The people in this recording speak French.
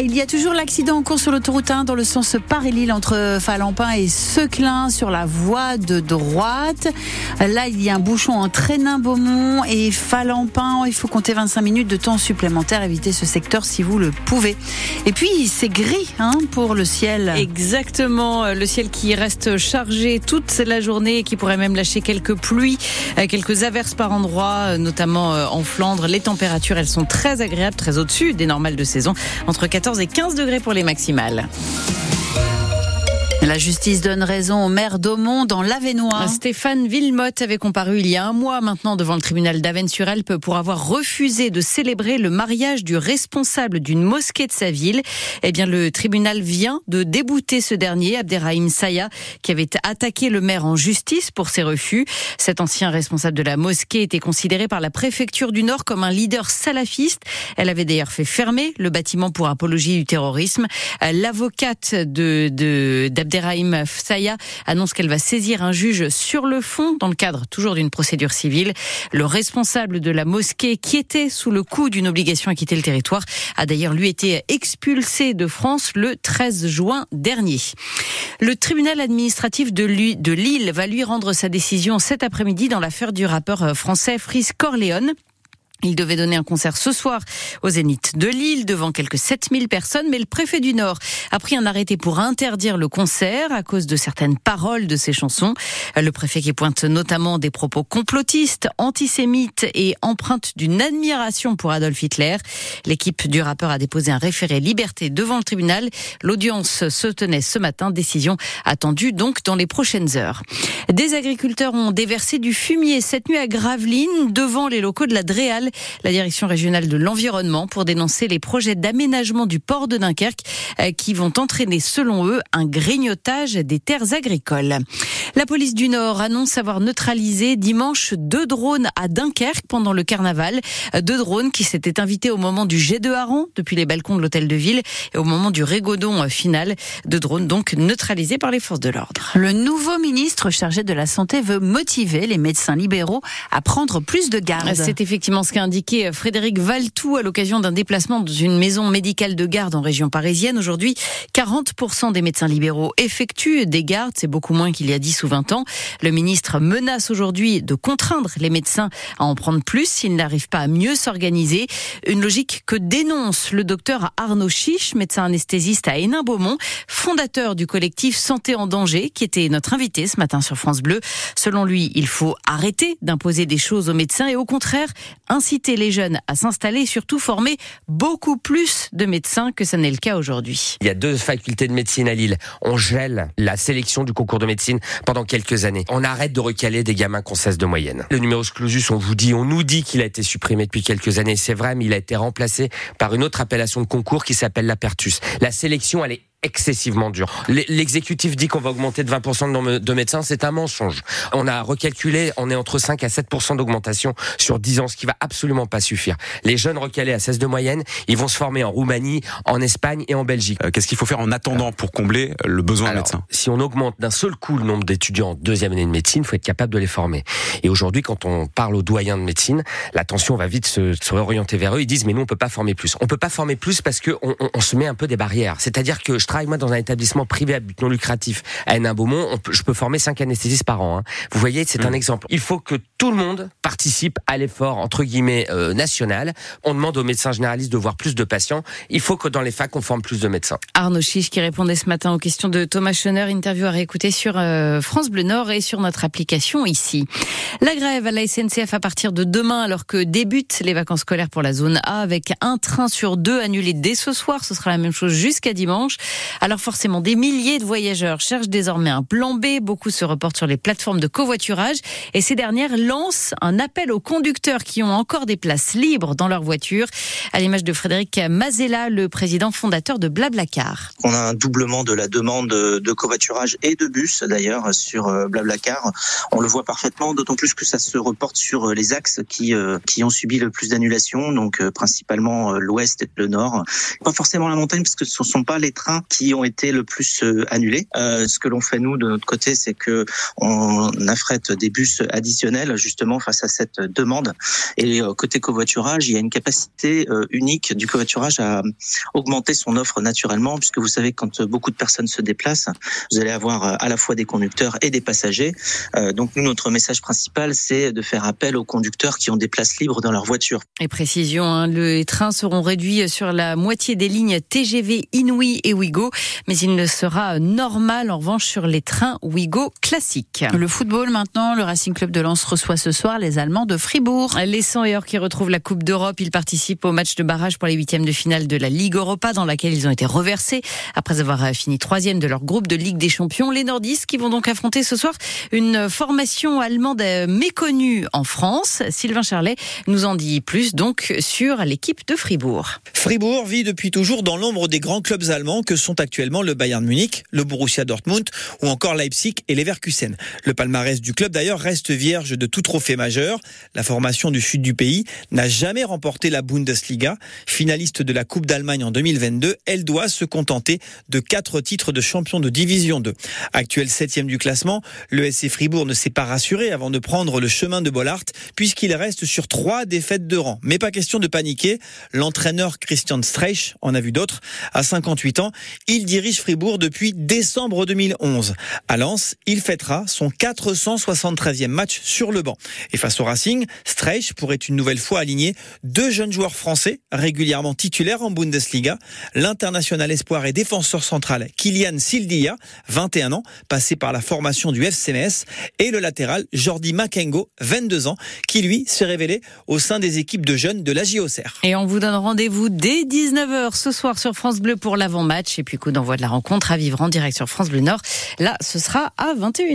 Il y a toujours l'accident en cours sur l'autoroute 1 dans le sens Paris-Lille entre Falampin et Seclin sur la voie de droite. Là, il y a un bouchon en Trénin-Beaumont et Falampin. Il faut compter 25 minutes de temps supplémentaire. Évitez ce secteur si vous le pouvez. Et puis, c'est gris hein, pour le ciel. Exactement. Le ciel qui reste chargé toute la journée et qui pourrait même lâcher quelques pluies, euh, quelques averses par endroits, notamment euh, en Flandre. Les températures, elles sont très agréables, très au-dessus des normales de saison. Entre 14 et 15 degrés pour les maximales. La justice donne raison au maire d'Aumont dans l'Avenois. Stéphane Villemotte avait comparu il y a un mois maintenant devant le tribunal d'Avennes-sur-Alpes pour avoir refusé de célébrer le mariage du responsable d'une mosquée de sa ville. Eh bien, le tribunal vient de débouter ce dernier, Abderrahim Saya, qui avait attaqué le maire en justice pour ses refus. Cet ancien responsable de la mosquée était considéré par la préfecture du Nord comme un leader salafiste. Elle avait d'ailleurs fait fermer le bâtiment pour apologie du terrorisme. L'avocate de, de Abderrahim Saya annonce qu'elle va saisir un juge sur le fond dans le cadre toujours d'une procédure civile. Le responsable de la mosquée qui était sous le coup d'une obligation à quitter le territoire a d'ailleurs lui été expulsé de France le 13 juin dernier. Le tribunal administratif de Lille va lui rendre sa décision cet après-midi dans l'affaire du rappeur français Fris Corleone. Il devait donner un concert ce soir au Zénith de Lille devant quelques 7000 personnes, mais le préfet du Nord a pris un arrêté pour interdire le concert à cause de certaines paroles de ses chansons. Le préfet qui pointe notamment des propos complotistes, antisémites et empreintes d'une admiration pour Adolf Hitler. L'équipe du rappeur a déposé un référé liberté devant le tribunal. L'audience se tenait ce matin, décision attendue donc dans les prochaines heures. Des agriculteurs ont déversé du fumier cette nuit à Gravelines devant les locaux de la Dréal la direction régionale de l'environnement pour dénoncer les projets d'aménagement du port de Dunkerque euh, qui vont entraîner, selon eux, un grignotage des terres agricoles. La police du Nord annonce avoir neutralisé dimanche deux drones à Dunkerque pendant le carnaval. Deux drones qui s'étaient invités au moment du jet de hareng depuis les balcons de l'hôtel de ville et au moment du régodon final. Deux drones donc neutralisés par les forces de l'ordre. Le nouveau ministre chargé de la Santé veut motiver les médecins libéraux à prendre plus de garde. C'est effectivement ce qu'a indiqué Frédéric Valtou à l'occasion d'un déplacement dans une maison médicale de garde en région parisienne. Aujourd'hui, 40% des médecins libéraux effectuent des gardes. C'est beaucoup moins qu'il y a 10 ou 20 ans. Le ministre menace aujourd'hui de contraindre les médecins à en prendre plus s'ils n'arrivent pas à mieux s'organiser. Une logique que dénonce le docteur Arnaud Chiche, médecin anesthésiste à Hénin-Beaumont, fondateur du collectif Santé en danger, qui était notre invité ce matin sur France Bleu. Selon lui, il faut arrêter d'imposer des choses aux médecins et au contraire les jeunes à s'installer et surtout former beaucoup plus de médecins que ça n'est le cas aujourd'hui. Il y a deux facultés de médecine à Lille. On gèle la sélection du concours de médecine pendant quelques années. On arrête de recaler des gamins qu'on cesse de moyenne. Le numéro clausus, on vous dit, on nous dit qu'il a été supprimé depuis quelques années. C'est vrai, mais il a été remplacé par une autre appellation de concours qui s'appelle l'apertus. La sélection, elle est excessivement dur. L'exécutif dit qu'on va augmenter de 20% le nombre de médecins, c'est un mensonge. On a recalculé, on est entre 5 à 7% d'augmentation sur 10 ans, ce qui va absolument pas suffire. Les jeunes recalés à 16 de moyenne, ils vont se former en Roumanie, en Espagne et en Belgique. Euh, qu'est-ce qu'il faut faire en attendant pour combler le besoin de médecins? Si on augmente d'un seul coup le nombre d'étudiants en deuxième année de médecine, il faut être capable de les former. Et aujourd'hui, quand on parle aux doyens de médecine, l'attention va vite se, se, réorienter vers eux. Ils disent mais nous on peut pas former plus. On peut pas former plus parce que on, on, on se met un peu des barrières. C'est-à-dire que je travaille moi dans un établissement privé à but non lucratif à Hénin-Beaumont, je peux former cinq anesthésistes par an. Hein. Vous voyez, c'est un mmh. exemple. Il faut que tout le monde participe à l'effort entre guillemets euh, national. On demande aux médecins généralistes de voir plus de patients. Il faut que dans les facs on forme plus de médecins. Arnaud Chiche qui répondait ce matin aux questions de Thomas Schoner, interview à réécouter sur euh, France Bleu Nord et sur notre application ici. La grève à la SNCF à partir de demain alors que débutent les vacances scolaires pour la zone A avec un train sur deux annulé dès ce soir. Ce sera la même chose jusqu'à dimanche. Alors forcément, des milliers de voyageurs cherchent désormais un plan B. Beaucoup se reportent sur les plateformes de covoiturage et ces dernières lancent un appel aux conducteurs qui ont encore des places libres dans leur voiture, à l'image de Frédéric Mazella, le président fondateur de Blablacar. On a un doublement de la demande de covoiturage et de bus d'ailleurs sur euh, Blablacar. On le voit parfaitement, d'autant plus que ça se reporte sur euh, les axes qui euh, qui ont subi le plus d'annulations, donc principalement l'ouest et le nord. Pas forcément la montagne parce que ce ne sont pas les trains qui ont été le plus annulés. ce que l'on fait nous de notre côté, c'est que on affrète des bus additionnels justement face à cette demande. Et côté covoiturage, il y a une capacité unique du covoiturage à augmenter son offre naturellement, puisque vous savez quand beaucoup de personnes se déplacent, vous allez avoir à la fois des conducteurs et des passagers. Euh, donc nous, notre message principal, c'est de faire appel aux conducteurs qui ont des places libres dans leur voiture. Et précision, hein, les trains seront réduits sur la moitié des lignes TGV Inouï et Ouigo, mais il ne sera normal en revanche sur les trains Ouigo classiques. Le football maintenant, le Racing Club de Lens reçoit ce soir les Allemands de Fribourg. Les 100 heures qui retrouvent la Coupe d'Europe, ils participent au match de barrage pour les huitièmes de finale de la Ligue Europa dans laquelle ils ont été reversés après avoir fini troisième de leur groupe de Ligue des Champions. Les nordistes qui vont donc affronter ce soir une formation allemande méconnue en France. Sylvain Charlet nous en dit plus donc sur l'équipe de Fribourg. Fribourg vit depuis toujours dans l'ombre des grands clubs allemands que sont actuellement le Bayern Munich, le Borussia Dortmund ou encore Leipzig et Leverkusen. Le palmarès du club d'ailleurs reste vierge de tout trophée majeur. La formation du sud du pays n'a jamais remporté la Bundesliga. Finaliste de la Coupe d'Allemagne en 2022, elle doit se contenter de quatre titres de champion de division 2. Actuel septième du classement, le SC Fribourg ne s'est pas rassuré avant de prendre le chemin de Bollard puisqu'il reste sur trois défaites de rang. Mais pas question de paniquer. L'entraîneur Christian Streich en a vu d'autres. À 58 ans, il dirige Fribourg depuis décembre 2011. À Lens, il fêtera son 473e match sur le banc. Et face au Racing, Streich pourrait une nouvelle fois aligner deux jeunes joueurs français régulièrement titulaires en Bundesliga. L'international espoir et défenseur central Kylian Sildia, 21 ans, passé par la formation du FCMS, et le latéral Jordi Makengo, 22 ans, qui lui s'est révélé au sein des équipes de jeunes de la JOCR. Et on vous donne rendez-vous dès 19h ce soir sur France Bleu pour l'avant-match et puis coup d'envoi de la rencontre à vivre en direct sur France Bleu Nord. Là, ce sera à 21h.